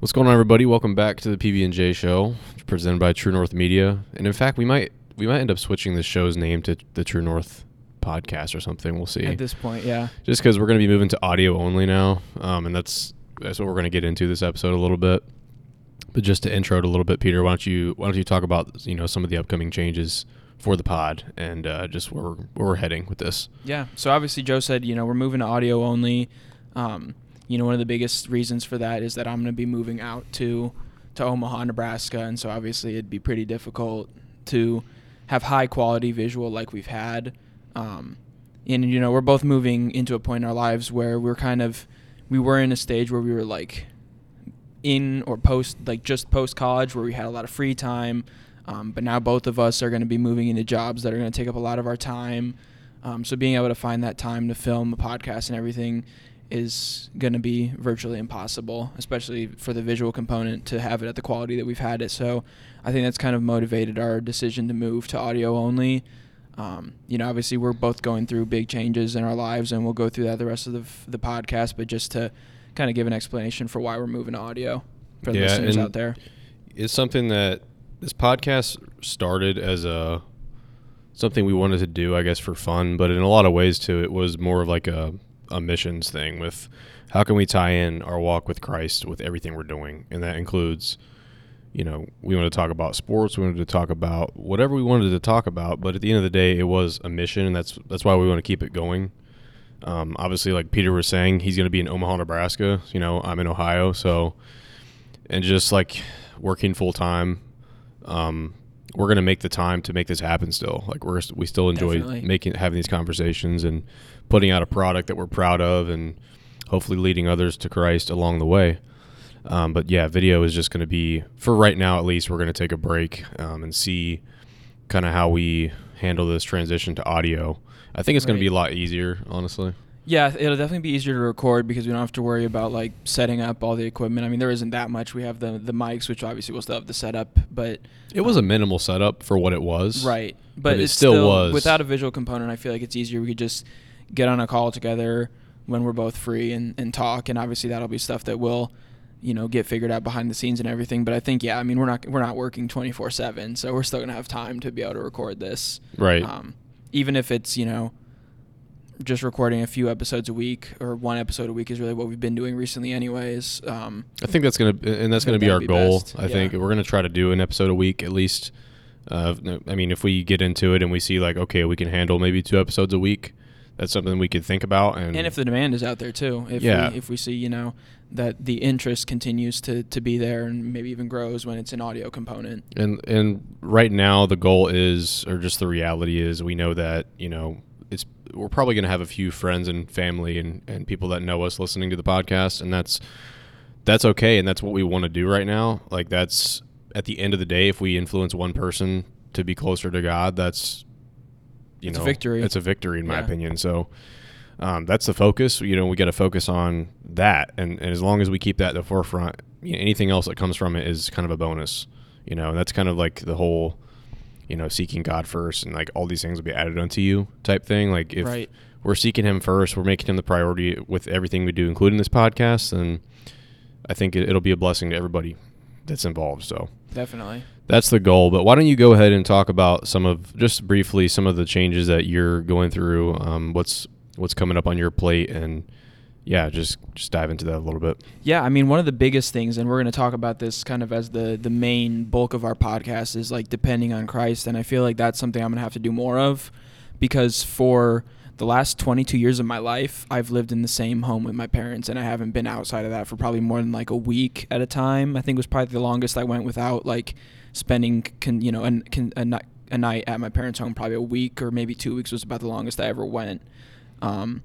What's going on, everybody? Welcome back to the PB and J Show, presented by True North Media. And in fact, we might we might end up switching the show's name to the True North Podcast or something. We'll see. At this point, yeah. Just because we're going to be moving to audio only now, um, and that's that's what we're going to get into this episode a little bit. But just to intro it a little bit, Peter, why don't you why don't you talk about you know some of the upcoming changes for the pod and uh, just where we're, where we're heading with this? Yeah. So obviously, Joe said you know we're moving to audio only. Um, you know, one of the biggest reasons for that is that I'm going to be moving out to to Omaha, Nebraska, and so obviously it'd be pretty difficult to have high quality visual like we've had. Um, and you know, we're both moving into a point in our lives where we're kind of we were in a stage where we were like in or post like just post college where we had a lot of free time. Um, but now both of us are going to be moving into jobs that are going to take up a lot of our time. Um, so being able to find that time to film a podcast and everything is going to be virtually impossible, especially for the visual component to have it at the quality that we've had it. So I think that's kind of motivated our decision to move to audio only. Um, you know, obviously we're both going through big changes in our lives, and we'll go through that the rest of the, the podcast. But just to kind of give an explanation for why we're moving to audio for the Yeah, listeners out there. It's something that this podcast started as a something we wanted to do, I guess, for fun, but in a lot of ways too, it was more of like a a missions thing with how can we tie in our walk with Christ with everything we're doing, and that includes, you know, we wanted to talk about sports, we wanted to talk about whatever we wanted to talk about, but at the end of the day, it was a mission, and that's that's why we want to keep it going. Um, obviously, like Peter was saying, he's going to be in Omaha, Nebraska. You know, I'm in Ohio, so and just like working full time, um, we're gonna make the time to make this happen. Still, like we're we still enjoy Definitely. making having these conversations and putting out a product that we're proud of, and hopefully leading others to Christ along the way. Um, but yeah, video is just going to be for right now. At least we're going to take a break um, and see kind of how we handle this transition to audio. I think it's going to be a lot easier, honestly. Yeah, it'll definitely be easier to record because we don't have to worry about like setting up all the equipment. I mean, there isn't that much. We have the the mics, which obviously we'll still have the setup, but It was a minimal setup for what it was. right. But, But it it's still was. without a visual component. I feel like it's easier. We could just get on a call together when we're both free and, and talk. And obviously that'll be stuff that will, you know, get figured out behind the scenes and everything. But I think yeah, I mean we're not we're not working twenty four seven, so we're still gonna have time to be able to record this. Right. Um, even if it's you know just recording a few episodes a week or one episode a week is really what we've been doing recently anyways um, I think that's gonna and that's gonna be our be goal. best, I think we're gonna try to do an episode a week at least. Uh, I mean, if we get into it and we see like, okay, we can handle maybe two episodes a week, that's something we could think about. And, and if the demand is out there too if Yeah. we, if we see you know that the interest continues to, to be there and maybe even grows when it's an audio component and and right now the goal is, or just the reality is, we know that you know it's we're probably gonna have a few friends and family and and people that know us listening to the podcast, and that's that's okay, and that's what we want to do right now. Like that's at the end of the day, if we influence one person to be closer to God, that's you It's a know victory. It's a victory in my Yeah. opinion. So. Um, that's the focus. You know, we got to focus on that, and, and as long as we keep that at the forefront, you know, anything else that comes from it is kind of a bonus. You know, and that's kind of like the whole, you know, seeking God first, and like all these things will be added unto you type thing. Like if right we're seeking Him first, we're making Him the priority with everything we do, including this podcast, then I think it, it'll be a blessing to everybody that's involved. So definitely that's the goal. But why don't you go ahead and talk about some of just briefly some of the changes that you're going through? Um, what's what's coming up on your plate, and yeah, just just dive into that a little bit. Yeah, I mean, one of the biggest things, and we're going to talk about this kind of as the the main bulk of our podcast is like depending on Christ, and I feel like that's something I'm going to have to do more of, because for the last 22 years of my life, I've lived in the same home with my parents, and I haven't been outside of that for probably more than like a week at a time. I think was probably the longest I went without like spending, con, you know, an, con, a, a night at my parents' home. Probably a week or maybe two weeks was about the longest I ever went. Um,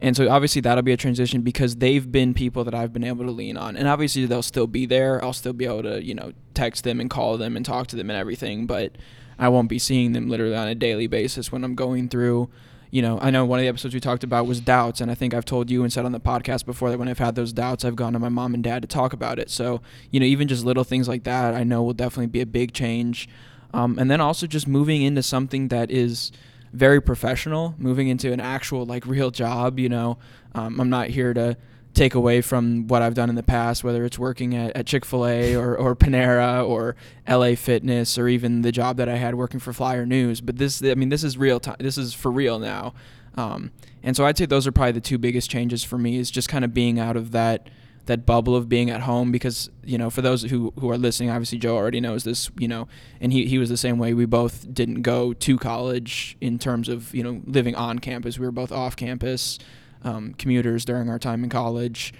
and so obviously that'll be a transition because they've been people that I've been able to lean on. And obviously they'll still be there. I'll still be able to, you know, text them and call them and talk to them and everything, but I won't be seeing them literally on a daily basis when I'm going through, you know, I know one of the episodes we talked about was doubts and I think I've told you and said on the podcast before that when I've had those doubts, I've gone to my mom and dad to talk about it. So, you know, even just little things like that, I know will definitely be a big change. Um, and then also just moving into something that is very professional, moving into an actual like real job. You know, um, I'm not here to take away from what I've done in the past, whether it's working at, at Chick fil A or, or Panera or LA Fitness or even the job that I had working for Flyer News. But this, I mean, this is real time. This is for real now. Um, and so I'd say those are probably the two biggest changes for me is just kind of being out of that that bubble of being at home because you know for those who who are listening obviously Joe already knows this you know and he he was the same way we both didn't go to college in terms of you know living on campus we were both off campus um, commuters during our time in college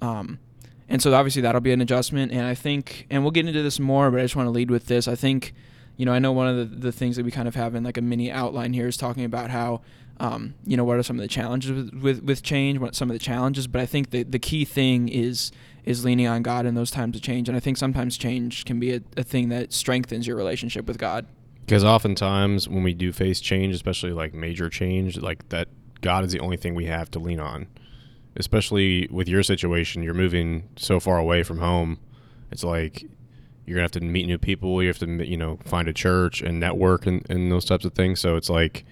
um, and so obviously that'll be an adjustment and I think and we'll get into this more but I just want to lead with this I think you know I know one of the, the things that we kind of have in like a mini outline here is talking about how um, you know, what are some of the challenges with, with, with change, what some of the challenges, but I think the, the key thing is is leaning on God in those times of change. And I think sometimes change can be a, a thing that strengthens your relationship with God. Because oftentimes when we do face change, especially like major change, like that God is the only thing we have to lean on. Especially with your situation, you're moving so far away from home. It's like you're gonna have to meet new people. You have to, you know, find a church and network and, and those types of things. So it's like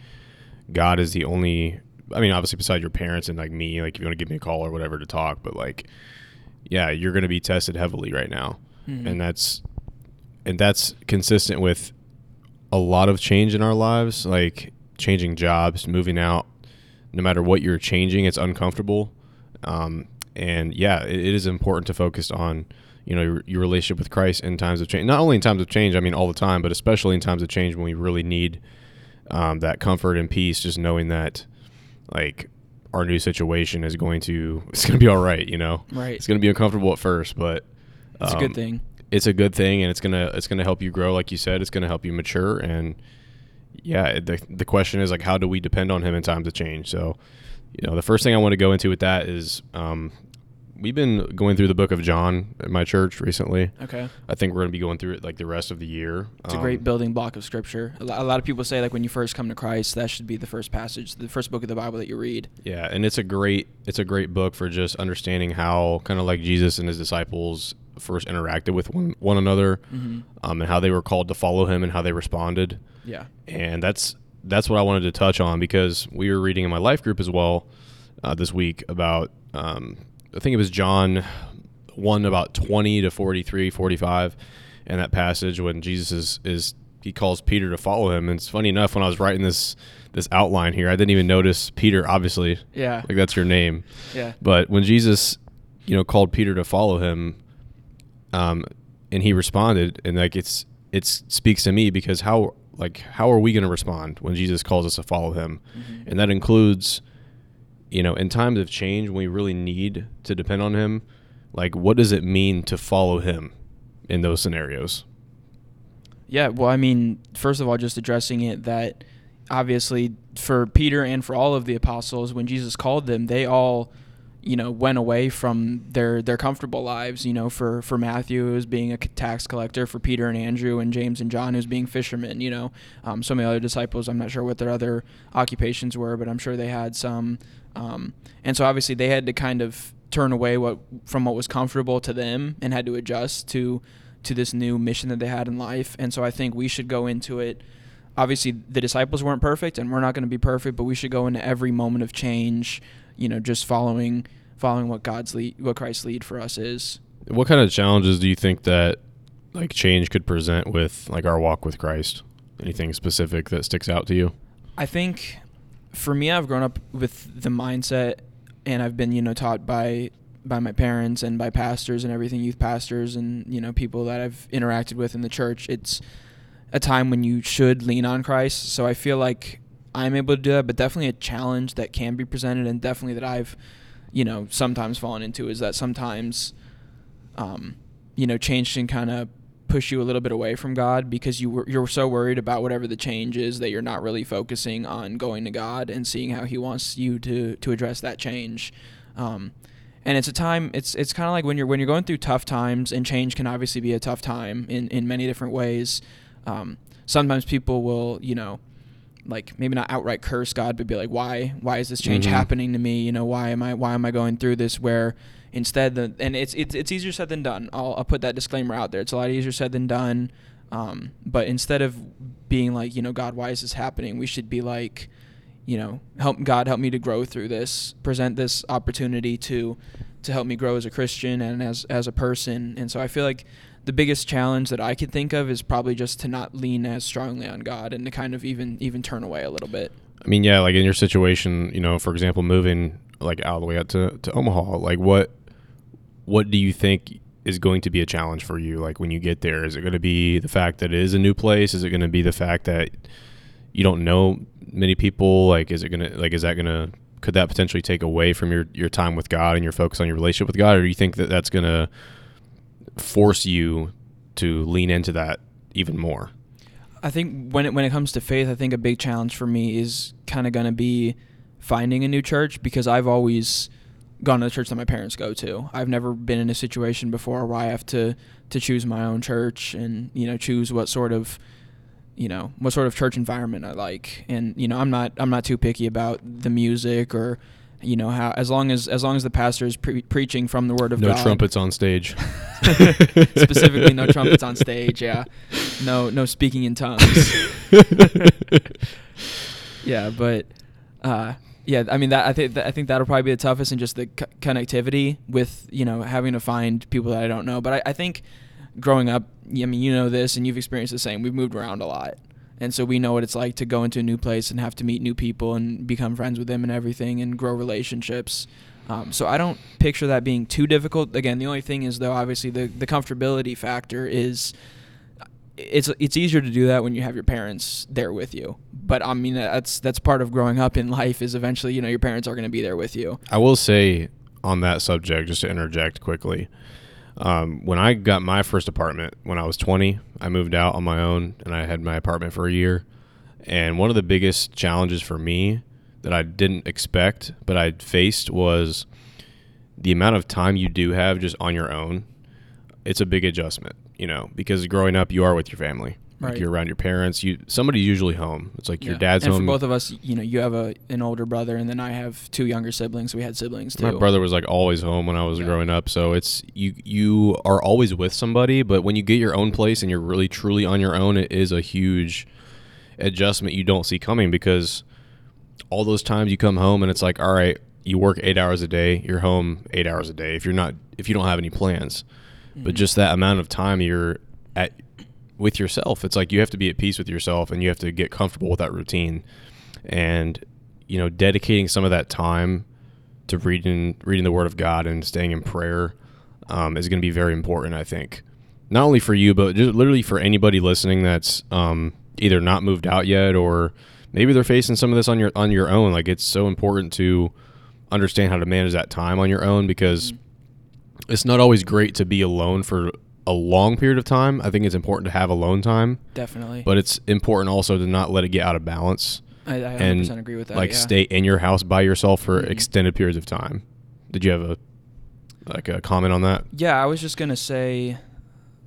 God is the only. I mean, obviously, beside your parents and like me, like if you want to give me a call or whatever to talk, but like, yeah, you're going to be tested heavily right now, mm-hmm. and that's and that's consistent with a lot of change in our lives, like changing jobs, moving out. No matter what you're changing, it's uncomfortable, um, and yeah, it, it is important to focus on you know your, your, relationship with Christ in times of change. Not only in times of change, I mean all the time, but especially in times of change when we really need um, that comfort and peace, just knowing that like our new situation is going to it's going to be all right. You know, right? It's going to be uncomfortable at first, but it's um, a good um, thing. It's a good thing, and it's gonna it's gonna help you grow, like you said. It's gonna help you mature, and yeah, the the question is like, how do we depend on Him in times of change? So, you know, the first thing I want to go into with that is um, we've been going through the book of John at my church recently. Okay. I think we're going to be going through it like the rest of the year. It's um, a great um, building block of scripture. A lot of people say like when you first come to Christ, that should be the first passage, the first book of the Bible that you read. Yeah, and it's a great it's a great book for just understanding how kind of like Jesus and his disciples first interacted with one, one another mm-hmm. um, and how they were called to follow him and how they responded. Yeah. And that's that's what I wanted to touch on because we were reading in my life group as well uh, this week about um, I think it was John 1 about 20 to 43, 45 and that passage when Jesus is, is he calls Peter to follow him. And it's funny enough when I was writing this this outline here, I didn't even notice Peter. Obviously, yeah, like that's your name. Yeah. But when Jesus, you know, called Peter to follow him, um, and he responded, and like it's it speaks to me because how like how are we going to respond when Jesus calls us to follow him, mm-hmm. and that includes you know, in times of change when we really need to depend on him, like what does it mean to follow him in those scenarios? Yeah, well, I mean, first of all, just addressing it that obviously for Peter and for all of the apostles, when Jesus called them, they all, you know, went away from their their comfortable lives. You know, for for Matthew, it being a tax collector. For Peter and Andrew and James and John, was being fishermen. You know, um, some of the other disciples, I'm not sure what their other occupations were, but I'm sure they had some um, and so obviously they had to kind of turn away what from what was comfortable to them and had to adjust to to this new mission that they had in life. And so I think we should go into it. Obviously, the disciples weren't perfect, and we're not going to be perfect, but we should go into every moment of change, you know, just following following what God's lead, what Christ's lead for us is. What kind of challenges do you think that like change could present with like our walk with Christ? Anything specific that sticks out to you? I think for me, I've grown up with the mindset, and I've been you know taught by by my parents and by pastors and everything, youth pastors and you know people that I've interacted with in the church. It's a time when you should lean on Christ. So I feel like I'm able to do that, but definitely a challenge that can be presented, and definitely that I've you know sometimes fallen into is that sometimes um, you know change can kind of push you a little bit away from God because you were, you're so worried about whatever the change is that you're not really focusing on going to God and seeing how He wants you to to address that change. Um, and it's a time. It's it's kind of like when you're when you're going through tough times, and change can obviously be a tough time in in many different ways. Um, sometimes people will you know like maybe not outright curse God, but be like, why why is this change mm-hmm. happening to me? You know, why am I why am I going through this? Where instead the and it's it's it's easier said than done. I'll I'll put that disclaimer out there. It's a lot easier said than done. Um, but instead of being like, you know, God, why is this happening? We should be like, you know, help God help me to grow through this, present this opportunity to to help me grow as a Christian and as as a person. And so I feel like the biggest challenge that I could think of is probably just to not lean as strongly on God and to kind of even even turn away a little bit. I mean, yeah, like in your situation, you know, for example, moving like all the way out to, to Omaha, like what what do you think is going to be a challenge for you like when you get there? Is it going to be the fact that it is a new place? Is it going to be the fact that you don't know many people? Like is it going to like is that going to could that potentially take away from your your time with God and your focus on your relationship with God or do you think that that's going to force you to lean into that even more? I think when it when it comes to faith, I think a big challenge for me is kind of going to be finding a new church because I've always gone to the church that my parents go to. I've never been in a situation before where I have to to choose my own church and you know choose what sort of you know what sort of church environment I like. And you know I'm not I'm not too picky about the music or you know how as long as as long as the pastor is pre- preaching from the word of no God. No trumpets on stage. Specifically, no trumpets on stage. Yeah, no no speaking in tongues. yeah, but uh, yeah, I mean that I think I think that'll probably be the toughest, and just the c- connectivity with you know having to find people that I don't know. But I, I think growing up, I mean you know this, and you've experienced the same. We've moved around a lot, and so we know what it's like to go into a new place and have to meet new people and become friends with them and everything, and grow relationships. Um, so I don't picture that being too difficult. Again, the only thing is though, obviously the the comfortability factor is it's it's easier to do that when you have your parents there with you. But I mean that's that's part of growing up in life is eventually you know your parents are going to be there with you. I will say on that subject, just to interject quickly, um, when I got my first apartment when I was 20, I moved out on my own and I had my apartment for a year. And one of the biggest challenges for me that I didn't expect but I faced was the amount of time you do have just on your own. It's a big adjustment you know, because growing up you are with your family. Right. Like you're around your parents. You somebody's usually home. It's like yeah. your dad's and home. for both of us, you know, you have a an older brother, and then I have two younger siblings. So we had siblings too. My brother was like always home when I was yeah. growing up. So it's you you are always with somebody, but when you get your own place and you're really truly on your own, it is a huge adjustment you don't see coming because all those times you come home and it's like, all right, you work eight hours a day, you're home eight hours a day. If you're not, if you don't have any plans mm-hmm. but just that amount of time you're at with yourself. It's like you have to be at peace with yourself and you have to get comfortable with that routine. And you know dedicating some of that time to reading reading the word of god and staying in prayer um, is going to be very important i think. Not only for you but just literally for anybody listening that's um, either not moved out yet or maybe they're facing some of this on your on your own. Like it's so important to understand how to manage that time on your own because it's not always great to be alone for a long period of time. I think it's important to have alone time. Definitely. But it's important also to not let it get out of balance. I, I 100% and agree with that. Like yeah. stay in your house by yourself for mm-hmm. extended periods of time. Did you have a like a comment on that? Yeah, I was just gonna say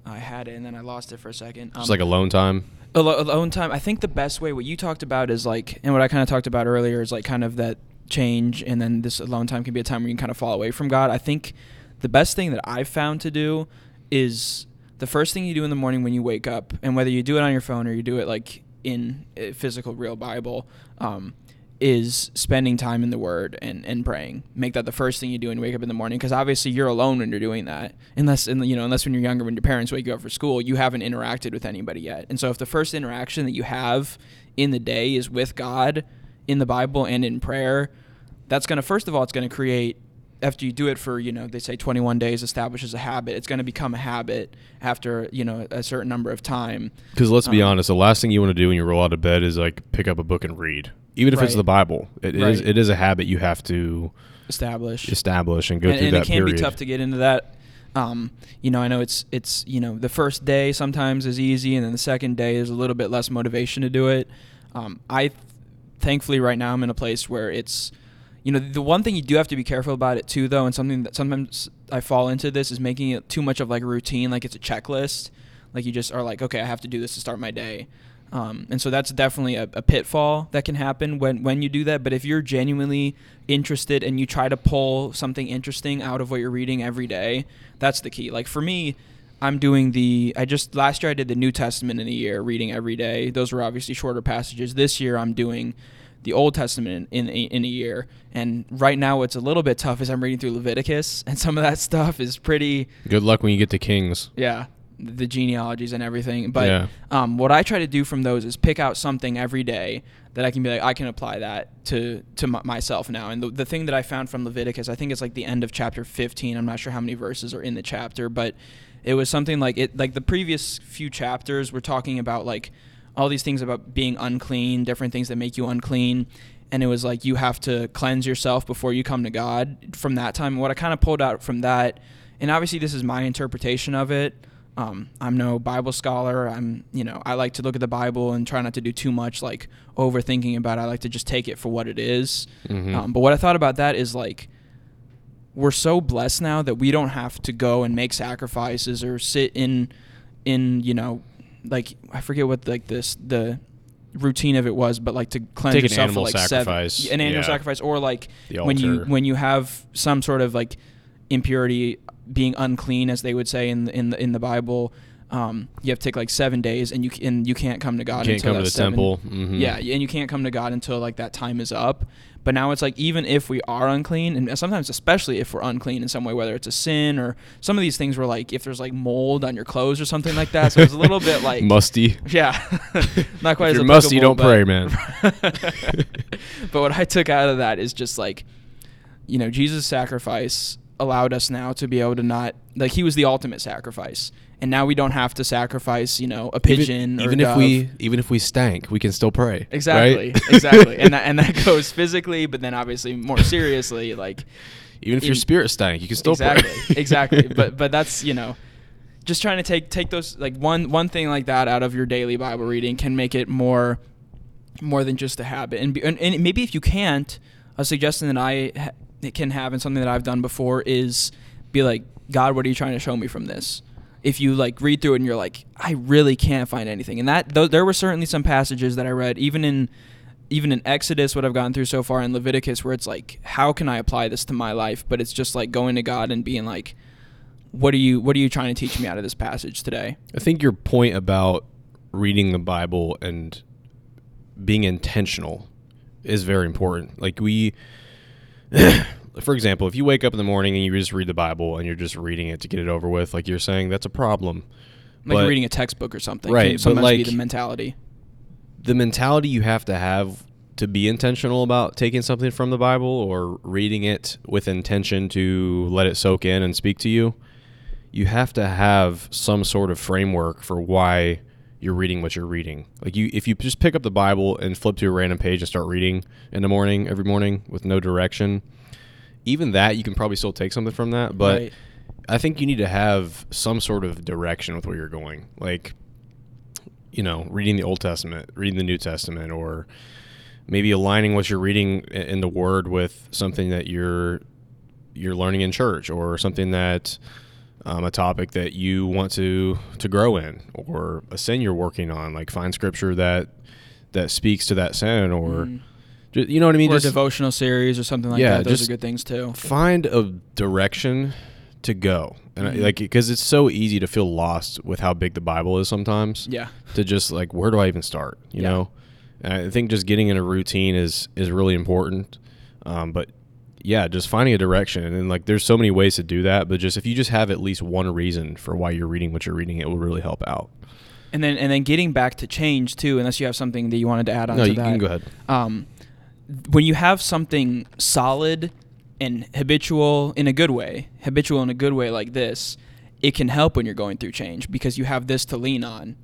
I had it and then I lost it for a second. Um, just like alone time. Alone time. I think the best way what you talked about is like, and what I kind of talked about earlier is like kind of that change, and then this alone time can be a time where you can kind of fall away from God. I think the best thing that I've found to do is the first thing you do in the morning when you wake up, and whether you do it on your phone or you do it like in a physical, real Bible, um, is spending time in the Word and, and praying. Make that the first thing you do when you wake up in the morning, because obviously you're alone when you're doing that. Unless, in, you know, unless when you're younger, when your parents wake you up for school, you haven't interacted with anybody yet. And so, if the first interaction that you have in the day is with God, in the Bible and in prayer, that's going to first of all, it's going to create after you do it for you know they say 21 days establishes a habit it's going to become a habit after you know a certain number of time because let's be um, honest the last thing you want to do when you roll out of bed is like pick up a book and read even if right. it's the bible it right. is, it is a habit you have to establish establish and go and, through and that it can period. be tough to get into that um, you know i know it's it's you know the first day sometimes is easy and then the second day is a little bit less motivation to do it um, i thankfully right now i'm in a place where it's you know, the one thing you do have to be careful about it too, though, and something that sometimes I fall into this is making it too much of like a routine, like it's a checklist. Like you just are like, okay, I have to do this to start my day. Um, and so that's definitely a, a, pitfall that can happen when, when you do that. But if you're genuinely interested and you try to pull something interesting out of what you're reading every day, that's the key. Like for me, I'm doing the, I just, last year I did the New Testament in a year, reading every day. Those were obviously shorter passages. This year I'm doing the Old Testament in, in a, in a year. And right now, what's a little bit tough is I'm reading through Leviticus, and some of that stuff is pretty Good luck when you get to Kings. yeah the genealogies and everything. But Yeah. um, what I try to do from those is pick out something every day that I can be like I can apply that to to m- myself now. And the, the thing that I found from Leviticus, I think it's like the end of chapter 15. I'm not sure how many verses are in the chapter, but it was something like it like the previous few chapters were talking about like all these things about being unclean, different things that make you unclean. And it was like you have to cleanse yourself before you come to God from that time. What I kind of pulled out from that, and obviously this is my interpretation of it. Um, I'm no Bible scholar. I'm, you know, I like to look at the Bible and try not to do too much like overthinking about it. I like to just take it for what it is. Mhm. Um, but what I thought about that is like, we're so blessed now that we don't have to go and make sacrifices or sit in, in you know, like I forget what like this the routine of it was, but like to cleanse Take an yourself animal for like sacrifice, seven, an animal yeah. sacrifice, or like when you when you have some sort of like impurity being unclean as they would say in the, in the in the bible um, you have to take like seven days and you and you can't come to god Can't until come to the seven- temple. Mhm. yeah and you can't come to god until like that time is up but now it's like even if we are unclean and sometimes especially if we're unclean in some way whether it's a sin or some of these things were like if there's like mold on your clothes or something like that so it's a little bit like musty. yeah not quite If as you're musty, don't pray, man. but what I took out of that is just like, you know, Jesus' sacrifice allowed us now to be able to not like he was the ultimate sacrifice, and now we don't have to sacrifice, you know, a pigeon even, or even if we even if we stank, we can still pray. exactly right? exactly, and that and that goes physically, but then obviously more seriously, like even if your spirit stank, you can still exactly pray. exactly, but but that's you know. Just trying to take take those like one one thing like that out of your daily Bible reading can make it more more than just a habit. And, be, and, and maybe if you can't, a suggestion that I ha- can have and something that I've done before is be like, God, what are you trying to show me from this? If you like read through it and you're like, I really can't find anything, and that though there were certainly some passages that I read, even in even in Exodus, what I've gone through so far in Leviticus, where it's like, how can I apply this to my life? But it's just like going to God and being like, what are you what are you trying to teach me out of this passage today? I think your point about reading the Bible and being intentional is very important. Like we for example, if you wake up in the morning and you just read the Bible and you're just reading it to get it over with, like you're saying, that's a problem. Like But- you're reading a textbook or something. Right, sometimes be like- the mentality. the mentality you have to have to be intentional about taking something from the Bible or reading it with intention to let it soak in and speak to you, you have to have some sort of framework for why you're reading what you're reading. Like you if you just pick up the Bible and flip to a random page and start reading in the morning every morning with no direction, even that you can probably still take something from that, but Right. I think you need to have some sort of direction with where you're going. Like you know, reading the Old Testament, reading the New Testament, or maybe aligning what you're reading in the Word with something that you're you're learning in church, or something that um, a topic that you want to to grow in, or a sin you're working on. Like find scripture that that speaks to that sin, or Mm. you know what I mean. or a devotional series or something like Yeah, that. Those just- are good things too. find a direction to go, and I Mhm. like because it's so easy to feel lost with how big the Bible is sometimes Yeah. to just like where do I even start? You Yeah. know, and I think just getting in a routine is is really important. Um, but yeah, just finding a direction and then like there's so many ways to do that. But just if you just have at least one reason for why you're reading what you're reading, it will really help out. And then and then getting back to change too, unless you have something that you wanted to add on no, to you that. can go ahead. um, when you have something solid and habitual in a good way, habitual in a good way like this, it can help when you're going through change because you have this to lean on.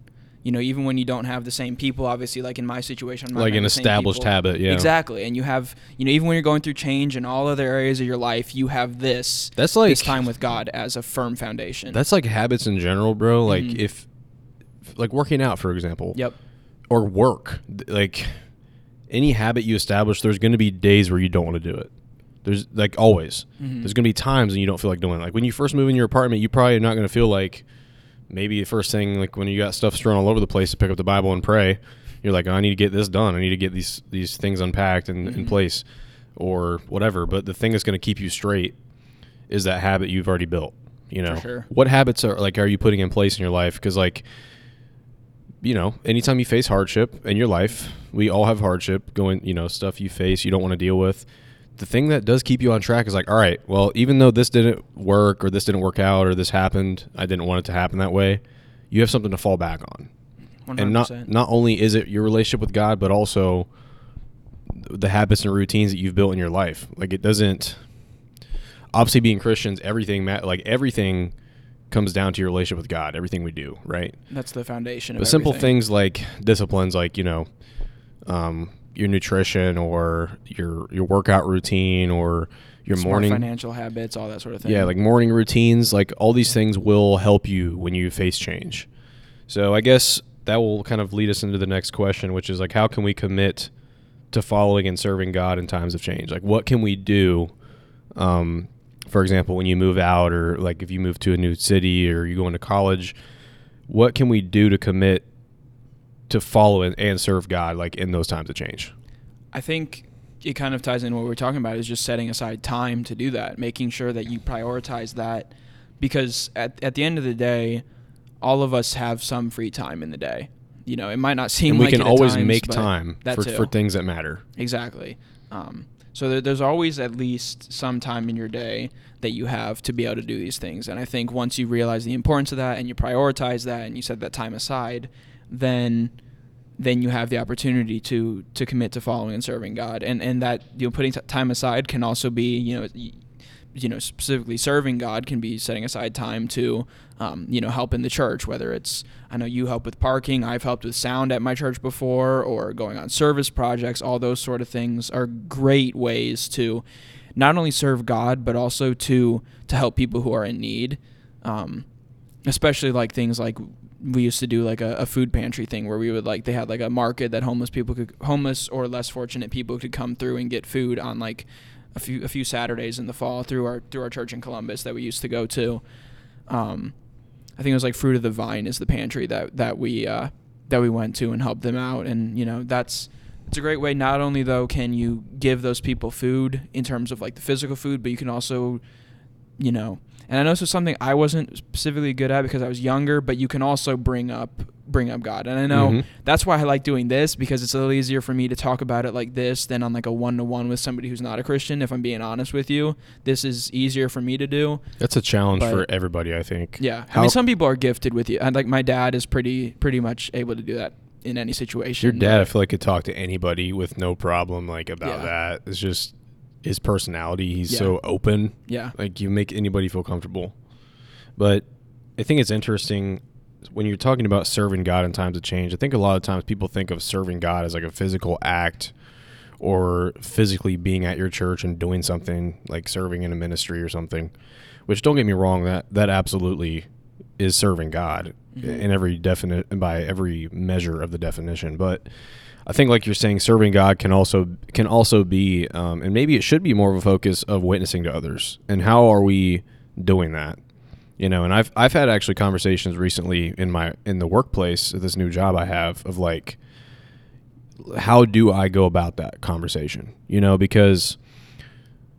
You know, even when you don't have the same people, obviously, like in my situation, I'm Like an have the same established habit, yeah. exactly. And you have, you know, even when you're going through change in all other areas of your life, you have this That's like this time with God as a firm foundation. That's like habits in general, bro. Like Mhm. if like working out, for example. yep. or work. Like any habit you establish, there's going to be days where you don't want to do it. There's like always. Mhm. There's going to be times when you don't feel like doing it. Like when you first move in your apartment, you probably are not going to feel like maybe the first thing like when you got stuff strewn all over the place to pick up the Bible and pray. You're like, oh, I need to get this done. I need to get these these things unpacked and in Mhm. place, or whatever. But the thing that's going to keep you straight is that habit you've already built. You know, sure. what habits are like are you putting in place in your life? Because like you know, anytime you face hardship in your life, we all have hardship going, you know, stuff you face you don't want to deal with. The thing that does keep you on track is like, all right, well, even though this didn't work or this didn't work out or this happened, I didn't want it to happen that way. You have something to fall back on. 100%. And not not only is it your relationship with God, but also the habits and routines that you've built in your life. Like it doesn't obviously being Christians, everything like everything comes down to your relationship with God, everything we do, right? that's the foundation. But simple everything. things like disciplines, like you know, um, your nutrition or your your workout routine or your Smart morning, financial habits, all that sort of thing. yeah, like morning routines, like all these things will help you when you face change. So I guess that will kind of lead us into the next question, which is like, how can we commit to following and serving God in times of change? Like, what can we do? Um, for example, when you move out, or like if you move to a new city, or you go into college, what can we do to commit to follow and, and serve God, like in those times of change? I think it kind of ties in what we're talking about is just setting aside time to do that, making sure that you prioritize that because at, at the end of the day, all of us have some free time in the day. You know, it might not seem and we like can always times, make time for, for things that matter. Exactly. Um, so there, there's always at least some time in your day that you have to be able to do these things. And I think once you realize the importance of that and you prioritize that and you set that time aside, then then you have the opportunity to to commit to following and serving God. And and that you know putting t- time aside can also be you know. you know, specifically serving God can be setting aside time to, um, you know, help in the church. Whether it's, I know you help with parking, I've helped with sound at my church before, or going on service projects. All those sort of things are great ways to not only serve God but also to to help people who are in need. Um, especially like things like we used to do like a, a food pantry thing where we would like they had like a market that homeless people could homeless or less fortunate people could come through and get food on like a few a few Saturdays in the fall through our through our church in Columbus that we used to go to. Um, I think it was like Fruit of the Vine is the pantry that that we uh, that we went to and helped them out, and you know that's it's a great way. Not only though can you give those people food in terms of like the physical food, but you can also, you know, and I know this was something I wasn't specifically good at because I was younger, but you can also bring up bring up God, and I know Mhm. that's why I like doing this because it's a little easier for me to talk about it like this than on like a one to one with somebody who's not a Christian. If I'm being honest with you, this is easier for me to do. That's a challenge But- for everybody, I think. Yeah, I mean, some people are gifted with you. Like my dad is pretty pretty much able to do that in any situation. Your dad, I feel like, could talk to anybody with no problem, like about Yeah. that. It's just his personality. He's Yeah. so open. yeah, Like you make anybody feel comfortable. But I think it's interesting when you're talking about serving God in times of change. I think a lot of times people think of serving God as like a physical act or physically being at your church and doing something like serving in a ministry or something. Which don't get me wrong, that that absolutely is serving God Mhm. in every definite by every measure of the definition. But I think, like you're saying, serving God can also can also be, um, and maybe it should be more of a focus of witnessing to others. And how are we doing that? You know, and I've I've had actually conversations recently in my in the workplace, this new job I have, of like, how do I go about that conversation? You know, because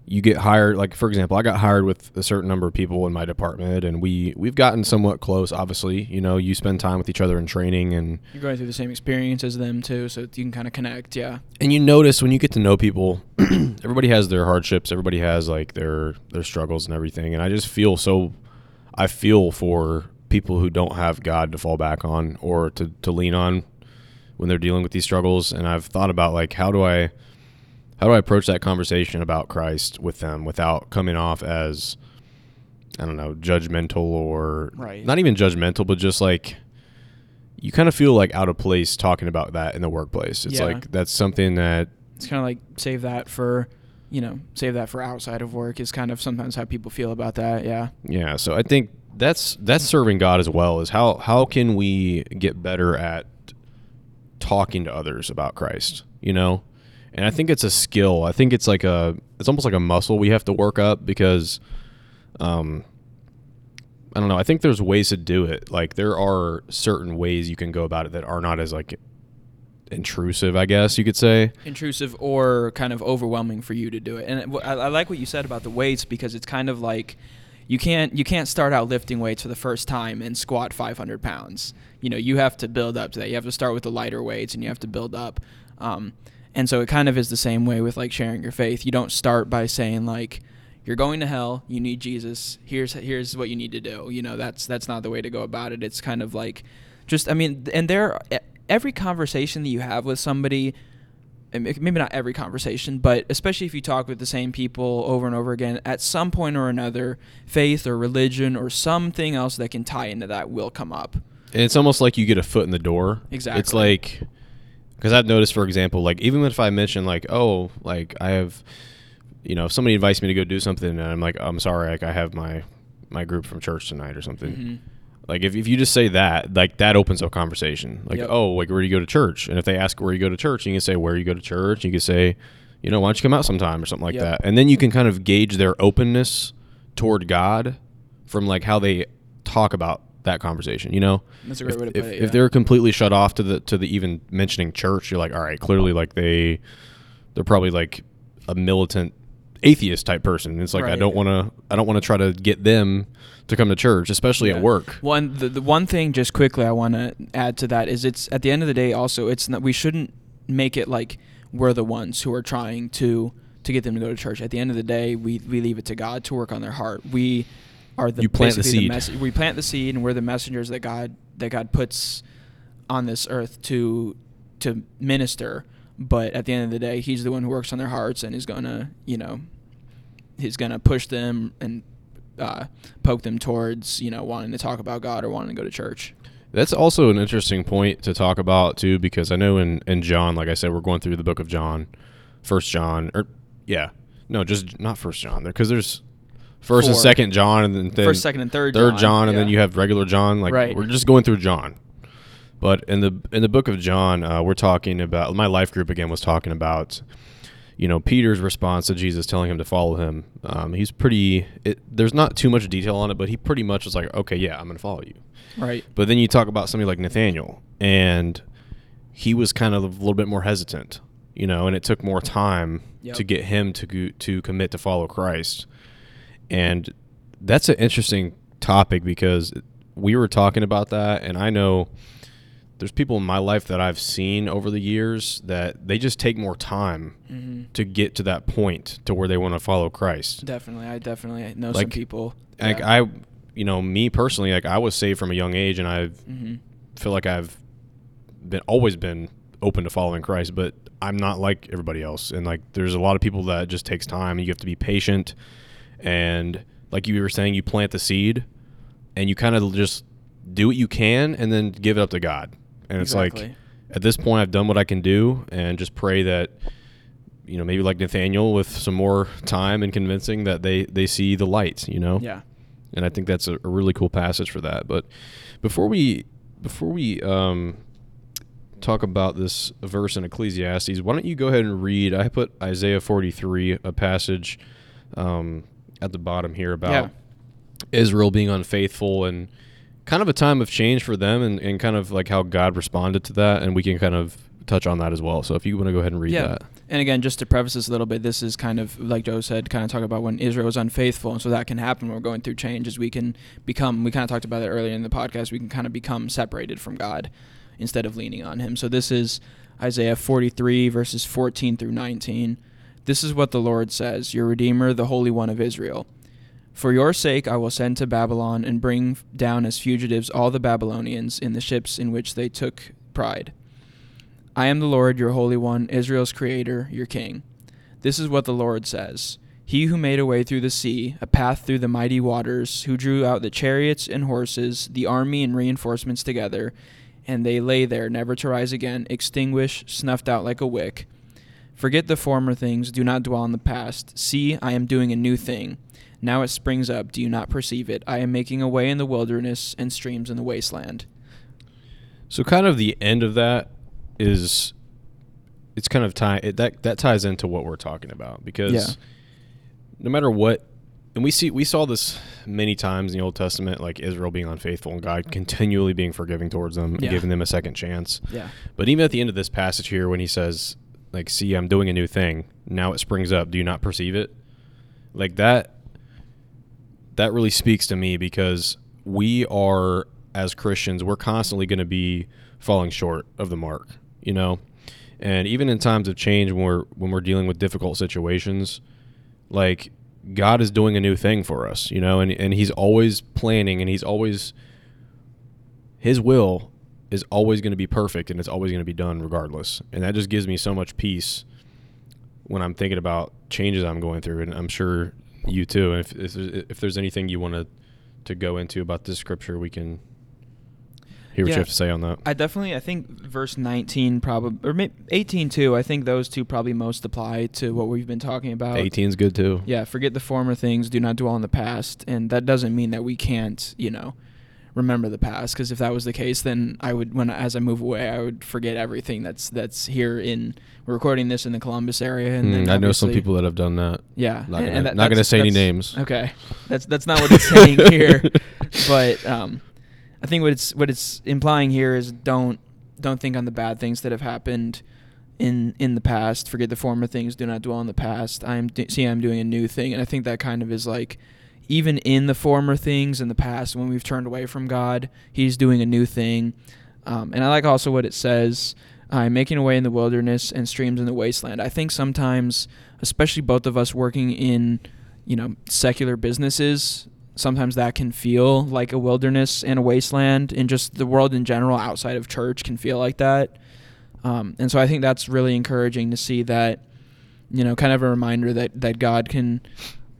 you get hired like for example i got hired with a certain number of people in my department and we we've gotten somewhat close obviously you know you spend time with each other in training and you're going through the same experience as them too, so you can kind of connect. Yeah, and you notice when you get to know people everybody has their hardships everybody has like their their struggles and everything and i just feel so i feel for people who don't have god to fall back on or to, to lean on when they're dealing with these struggles and i've thought about like how do i how do i approach that conversation about christ with them without coming off as i don't know judgmental or Right. not even judgmental but just like you kind of feel like out of place talking about that in the workplace it's Yeah. like that's something that it's kind of like save that for, you know, save that for outside of work is kind of sometimes how people feel about that. Yeah, Yeah, so I think that's that's serving God as well. Is how how can we get better at talking to others about Christ? You know, and I think it's a skill. I think it's like a it's almost like a muscle we have to work up because, um, I don't know. I think there's ways to do it. Like there are certain ways you can go about it that are not as like intrusive. I guess you could say. intrusive or kind of overwhelming for you to do it. And I, I like what you said about the weights because it's kind of like you can't you can't start out lifting weights for the first time and squat 500 pounds. You know, you have to build up to that. You have to start with the lighter weights and you have to build up. Um, and so it kind of is the same way with like sharing your faith. You don't start by saying like you're going to hell, you need Jesus. Here's here's what you need to do. You know, that's that's not the way to go about it. It's kind of like just I mean, and there every conversation that you have with somebody maybe not every conversation, but especially if you talk with the same people over and over again, at some point or another, faith or religion or something else that can tie into that will come up. And it's almost like you get a foot in the door. Exactly. It's like because I've noticed, for example, like even if I mention like, oh, like I have, you know, if somebody invites me to go do something, and I'm like, I'm sorry, like I have my my group from church tonight or something. Mm-hmm. Like if, if you just say that, like that opens up conversation. Like, Yep. oh, like where do you go to church? And if they ask where you go to church, you can say where you go to church. You can say, you know, why don't you come out sometime or something like Yep. that. And then you can kind of gauge their openness toward God from like how they talk about that conversation. You know, That's a great if, way to if, put it. if they're completely shut off to the to the even mentioning church, you're like, all right, clearly like they they're probably like a militant atheist type person. It's like I don't want to I don't want to try to get them to come to church, especially Yeah. at work. One the, the one thing just quickly I want to add to that is it's at the end of the day also it's not we shouldn't make it like we're the ones who are trying to to get them to go to church. At the end of the day, we we leave it to God to work on their heart. We are the You plant the seed. mess- we plant the seed and we're the messengers that God that God puts on this earth to to minister. But at the end of the day, he's the one who works on their hearts and is gonna, you know, he's gonna push them and uh, poke them towards you know wanting to talk about God or wanting to go to church. That's also an interesting point to talk about too, because I know in, in John, like I said, we're going through the book of John, First John, or yeah, no, just not First John, because there's First and Second John, and then, then First, second, and third. third John, John, and then you have regular John. Like Right. we're just going through John. But in the in the book of John, uh, we're talking about my life group again was talking about, you know, Peter's response to Jesus telling him to follow him. Um, he's pretty. It, there's not too much detail on it, but he pretty much was like, okay, yeah, I'm going to follow you. right. But then you talk about somebody like Nathaniel, and he was kind of a little bit more hesitant, you know, and it took more time Yep. to get him to go, to commit to follow Christ. And that's an interesting topic because we were talking about that, and I know there's people in my life that I've seen over the years that they just take more time hmm to get to that point to where they want to follow Christ. Definitely, I definitely know some people. Like I, you know, me personally, like I was saved from a young age, and I've hmm feel like I've been always been open to following Christ, but I'm not like everybody else. And like there's a lot of people that just takes time and you have to be patient and like you were saying, you plant the seed and you kind of just do what you can and then give it up to God. And it's like at this point I've done what I can do and just pray that you know, maybe like Nathaniel with some more time and convincing that they they see the light, you know? Yeah. and I think that's a, a really cool passage for that. But before we before we um, talk about this verse in Ecclesiastes, why don't you go ahead and read? I put Isaiah forty three, a passage um, at the bottom here about Yeah. Israel being unfaithful and kind of a time of change for them, and, and kind of like how God responded to that, and we can kind of touch on that as well. So if you want to go ahead and read Yeah. that. And again, just to preface this a little bit, this is kind of like Joe said, kind of talk about when Israel is unfaithful, and so that can happen. when We're going through changes. We can become. We kind of talked about it earlier in the podcast. We can kind of become separated from God instead of leaning on Him. So this is Isaiah 43 verses 14 through 19. This is what the Lord says: Your Redeemer, the Holy One of Israel. For your sake, I will send to Babylon and bring down as fugitives all the Babylonians in the ships in which they took pride. I am the Lord, your Holy One, Israel's Creator, your King. This is what the Lord says He who made a way through the sea, a path through the mighty waters, who drew out the chariots and horses, the army and reinforcements together, and they lay there, never to rise again, extinguished, snuffed out like a wick. Forget the former things, do not dwell on the past. See, I am doing a new thing. Now it springs up, do you not perceive it? I am making a way in the wilderness and streams in the wasteland. So kind of the end of that is it's kind of tie it, that that ties into what we're talking about because Yeah. no matter what and we see we saw this many times in the Old Testament like Israel being unfaithful and God continually being forgiving towards them and giving them a second chance. Yeah. But even at the end of this passage here when he says like see I'm doing a new thing. Now it springs up. Do you not perceive it? Like that that really speaks to me because we are as Christians, we're constantly going to be falling short of the mark, you know. And even in times of change when we're when we're dealing with difficult situations, like God is doing a new thing for us, you know, and and he's always planning and he's always his will is always going to be perfect and it's always going to be done regardless. And that just gives me so much peace when I'm thinking about changes I'm going through and I'm sure you too. And if if there's, if there's anything you want to to go into about this scripture, we can hear what Yeah. you have to say on that. I definitely I think verse 19 probably or 18 too. I think those two probably most apply to what we've been talking about. 18 is good too. Yeah, forget the former things, do not dwell on the past, and that doesn't mean that we can't, you know, remember the past because if that was the case then I would when as I move away I would forget everything that's that's here in we're recording this in the Columbus area and then Mm, I know some people that have done that. yeah Not and- gonna, and that- not gonna say any names. Okay, that's that's not what it's saying here, but um, I think what it's what it's implying here is don't don't think on the bad things that have happened in in the past. Forget the former things. Do not dwell on the past. I am do- see I'm doing a new thing, and I think that kind of is like even in the former things in the past when we've turned away from God, He's doing a new thing. Um, and I like also what it says. I'm making a way in the wilderness and streams in the wasteland. I think sometimes, especially both of us working in, you know, secular businesses, sometimes that can feel like a wilderness and a wasteland, and just the world in general outside of church can feel like that. Um, and so I think that's really encouraging to see that, you know, kind of a reminder that that God can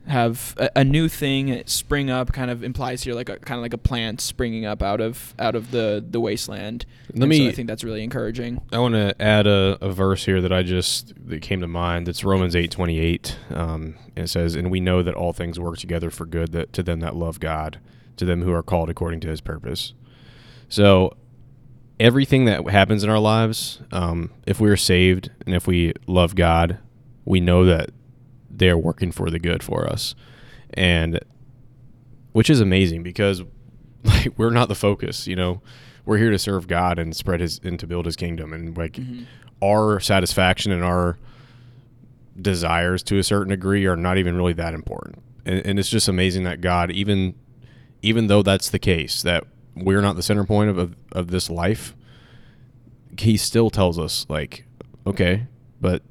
have a, a new thing spring up. Kind of implies here like a kind of like a plant springing up out of out of the the wasteland. Let And so me. I think that's really encouraging. I want to add a, a verse here that I just that came to mind. It's Romans eight twenty eight. Um, and it says, "And we know that all things work together for good that to them that love God, to them who are called according to His purpose." So, everything that happens in our lives, um, if we are saved and if we love God, we know that they are working for the good for us, and which is amazing because like we're not the focus. You know, we're here to serve God and spread His and to build His kingdom, and like Mhm. our satisfaction and our desires to a certain degree are not even really that important. And, and it's just amazing that God, even even though that's the case, that we're not the center point of, of, of this life, he still tells us like, okay, but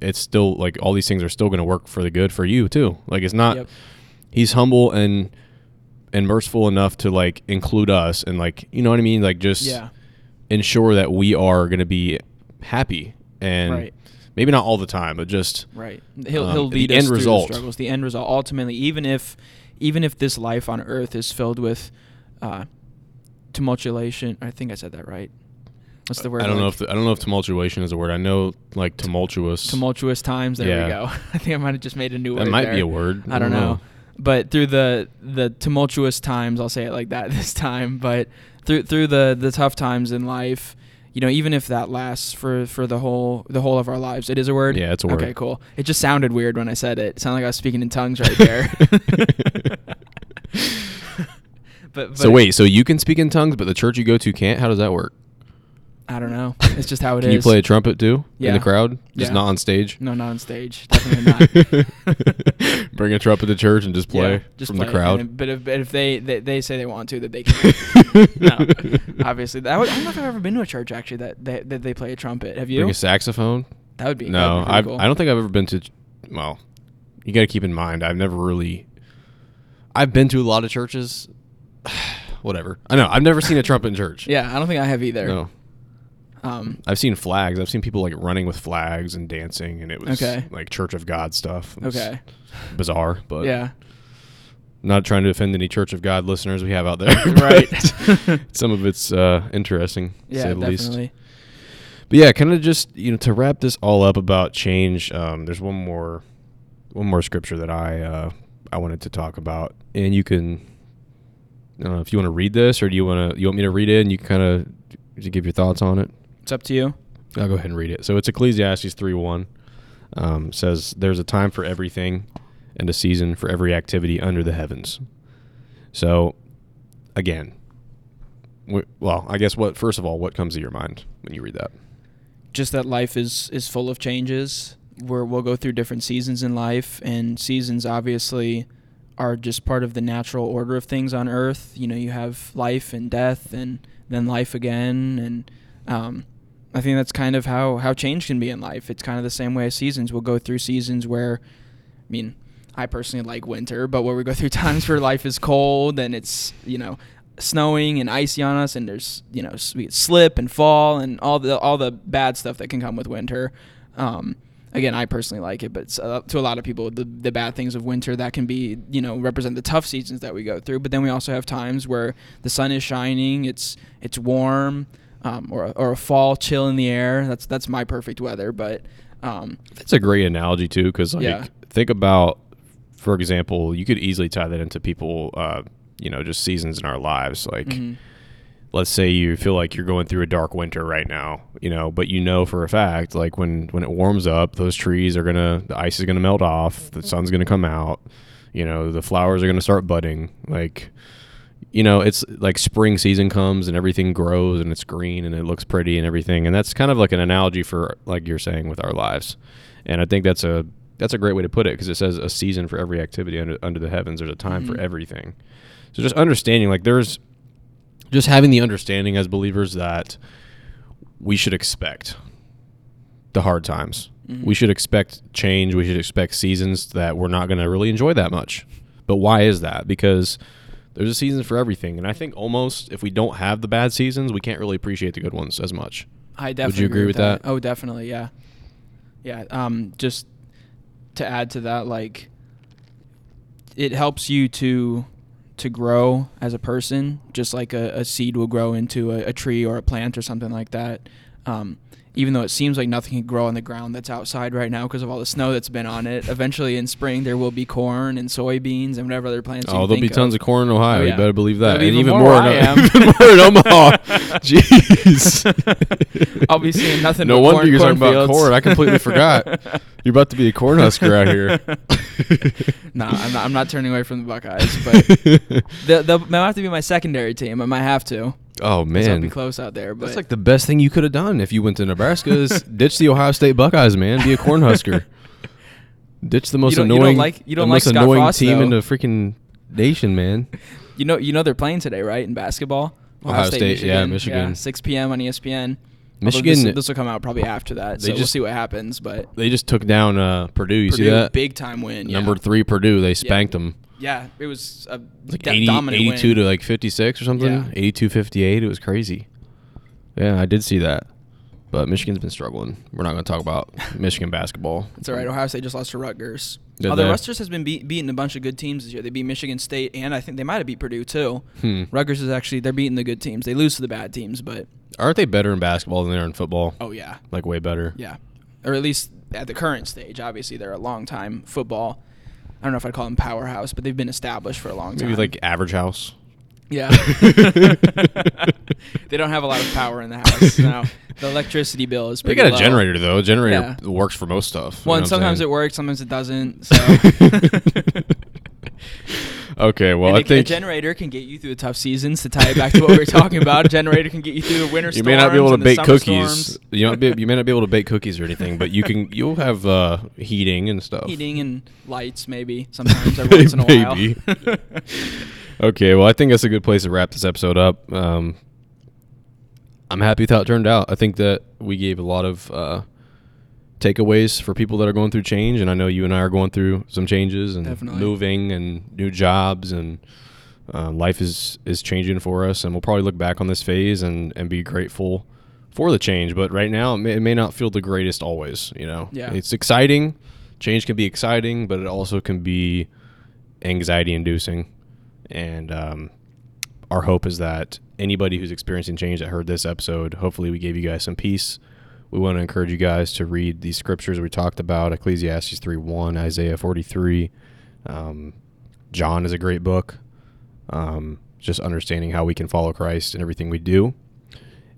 it's still like all these things are still going to work for the good for you too. Like it's not. Yep. He's humble and and merciful enough to like include us and like you know what I mean, like just Yeah. ensure that we are going to be happy and Right. maybe not all the time, but just Right. He'll Um, he'll the lead end us through result. the struggles. The end result, ultimately, even if even if this life on earth is filled with uh, tumultuation, I think I said that right. What's the word? I don't know if the, I don't know if tumultuation is a word. I know like tumultuous. tumultuous times. There Yeah. we go. I think I might have just made a new word. that might there. be a word. I don't know. But through the the tumultuous times, I'll say it like that this time. But through through the the tough times in life, you know, even if that lasts for for the whole the whole of our lives, it is a word. Yeah, it's a word. Okay, cool. It just sounded weird when I said it. It sounded like I was speaking in tongues right there. but, but So wait, so you can speak in tongues, but the church you go to can't? How does that work? I don't know. It's just how it is. Can you play a trumpet too in the crowd? Just Yeah. not on stage. No, not on stage. Definitely not. Bring a trumpet to church and just play Yeah, just from play the it. crowd. And- But if, but if they, they they say they want to, that they can. no, obviously. That would, I don't know if I've ever been to a church actually that they, that they play a trumpet. Have you? Bring a saxophone. that would be that No, would be pretty I cool. I don't think I've ever been to. Well, you got to keep in mind I've never really. I've been to a lot of churches. Whatever. I know I've never seen a trumpet in church. Yeah, I don't think I have either. No, Um, I've seen flags. I've seen people like running with flags and dancing, and it was Okay. like Church of God stuff. It was okay. bizarre, but yeah. not trying to offend any Church of God listeners we have out there. Right. some of it's uh, interesting, Yeah, say the least. definitely. But yeah, kind of just you know to wrap this all up about change. Um, there's one more, one more scripture that I uh, I wanted to talk about, and you can. I don't know if you want to read this, or do you want to? You want me to read it, and you can kind of give your thoughts on it. It's up to you. I'll go ahead and read it. So it's Ecclesiastes three one. Um, says there's a time for everything, and a season for every activity under the heavens. So, again, w- well, I guess what first of all, what comes to your mind when you read that? Just that life is is full of changes. Where we'll go through different seasons in life, and seasons obviously are just part of the natural order of things on Earth. You know, you have life and death, and then life again, and um, I think that's kind of how how change can be in life. It's kind of the same way as seasons. We'll go through seasons where, I mean, I personally like winter, but where we go through times where life is cold and it's you know snowing and icy on us, and there's you know we slip and fall and all the all the bad stuff that can come with winter. Um, again, I personally like it, but uh, to a lot of people, the the bad things of winter that can be you know represent the tough seasons that we go through. But then we also have times where the sun is shining, it's it's warm, um, or a, or a fall chill in the air. That's that's my perfect weather. But um, That's a great analogy too, because like Yeah. think about, for example, you could easily tie that into people, uh, you know, just seasons in our lives. Like, mhm. let's say you feel like you're going through a dark winter right now, you know, but you know for a fact, like when when it warms up, those trees are gonna, the ice is gonna melt off, the sun's gonna come out, you know, the flowers are gonna start budding, like. You know, it's like spring season comes and everything grows and it's green and it looks pretty and everything, and that's kind of like an analogy for like you're saying with our lives, and I think that's a that's a great way to put it because it says a season for every activity under under the heavens. There's a time for Mhm. everything. So just understanding, like there's just having the understanding as believers that we should expect the hard times. Mhm. We should expect change. We should expect seasons that we're not going to really enjoy that much. But why is that? Because there's a season for everything, and I think almost if we don't have the bad seasons, we can't really appreciate the good ones as much. I definitely you agree with that? Oh, definitely, yeah, yeah. Um, just to add to that, like, it helps you to to grow as a person, just like a, a seed will grow into a, a tree or a plant or something like that. Um, even though it seems like nothing can grow on the ground that's outside right now because of all the snow that's been on it, eventually in spring there will be corn and soybeans and whatever other plants. Oh, there'll be tons of corn in Ohio. Oh, You better believe that. Be and even even more more, in, even more in Omaha. Jeez. I'll be seeing nothing No wonder corn- you're talking about corn. I completely forgot. You're about to be a corn husker out here. no, I'm not. I'm not turning away from the Buckeyes, but they'll, they'll, they'll have to be my secondary team. I might have to. Oh I'll be man, close out there. But that's like the best thing you could have done if you went to Nebraska. Is ditch the Ohio State Buckeyes, man. Be a corn husker. Ditch the most don't- you don't annoying, like- you don't the like most Scott annoying Frost, team though. in the freaking nation, man. you know, you know they're playing today, right? In basketball, Ohio State, yeah, Michigan. 6 p.m. on ESPN. Michigan- This will come out probably after that, They so we'll just- see what happens. But They just took down uh, Purdue. You Purdue, see that? big time win. Yeah. Number three Purdue. They spanked them. Yeah, it was a like do- 80, dominant 82 win. to like 56 or something Yeah. 82 58 it was crazy yeah i did see that but michigan's been struggling we're not going to talk about michigan basketball It's all right. Ohio State just lost to Rutgers. Did Although they? Rutgers has been beat, beating a bunch of good teams this year. They beat Michigan State, and I think they might have beat Purdue too. hmm. Rutgers is actually they're beating the good teams. They lose to the bad teams, but aren't they better in basketball than they are in football oh yeah, like way better yeah, or at least at the current stage. Obviously, they're a long time football. I don't know if I'd call them powerhouse, but they've been established for a long time. maybe like average house yeah. they don't have a lot of power in the house. now. the electricity bill is pretty they pretty got a low. generator though a generator Yeah. works for most stuff Well, and sometimes it works, sometimes it doesn't. So. Okay well and i a, a think generator can get you through the tough seasons. To tie it back to what we were talking about, a generator can get you through the winter you storms. may not be able to bake cookies storms. you know you may not be able to bake cookies or anything but you can you'll have uh, heating and stuff Heating and lights, maybe sometimes every once in a while. Okay, well, I think that's a good place to wrap this episode up. Um, I'm happy with how it turned out. I think that we gave a lot of uh, takeaways for people that are going through change, and I know you and I are going through some changes and Definitely. moving and new jobs, and uh, life is is changing for us. And we'll probably look back on this phase and and be grateful for the change. But right now, it may, it may not feel the greatest always. You know, Yeah. it's exciting. Change can be exciting, but it also can be anxiety inducing. And um, our hope is that anybody who's experiencing change that heard this episode, hopefully we gave you guys some peace. We want to encourage you guys to read these scriptures we talked about Ecclesiastes 3 1, Isaiah 43. Um, John is a great book. Um, just understanding how we can follow Christ in everything we do.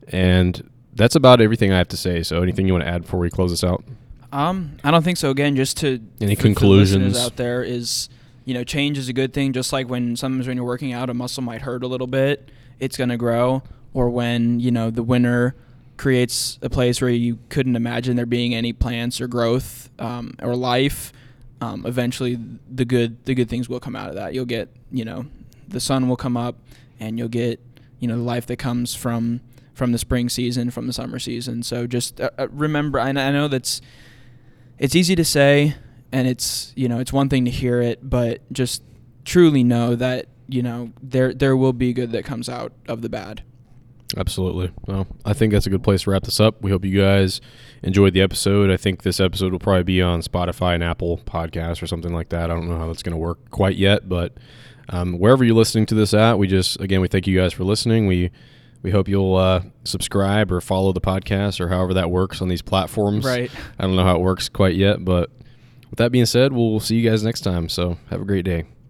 And that's about everything I have to say. So, anything you want to add before we close this out? Um, I don't think so. Again, just to Any for the conclusions? out there is, you know, change is a good thing. Just like when sometimes when you're working out, a muscle might hurt a little bit, it's gonna grow. Or when you know the winter creates a place where you couldn't imagine there being any plants or growth um, or life. um, eventually the good the good things will come out of that. You'll get you know the sun will come up, and you'll get you know the life that comes from from the spring season, from the summer season. So just uh, uh remember, I, I know that's it's easy to say, and it's you know it's one thing to hear it, but just truly know that you know there there will be good that comes out of the bad. Absolutely. Well, I think that's a good place to wrap this up. We hope you guys enjoyed the episode. I think this episode will probably be on Spotify and Apple Podcasts or something like that. I don't know how that's going to work quite yet, but um, wherever you're listening to this at, we just again we thank you guys for listening. We we hope you'll uh, subscribe or follow the podcast or however that works on these platforms. Right. I don't know how it works quite yet, but with that being said, we'll see you guys next time. So have a great day.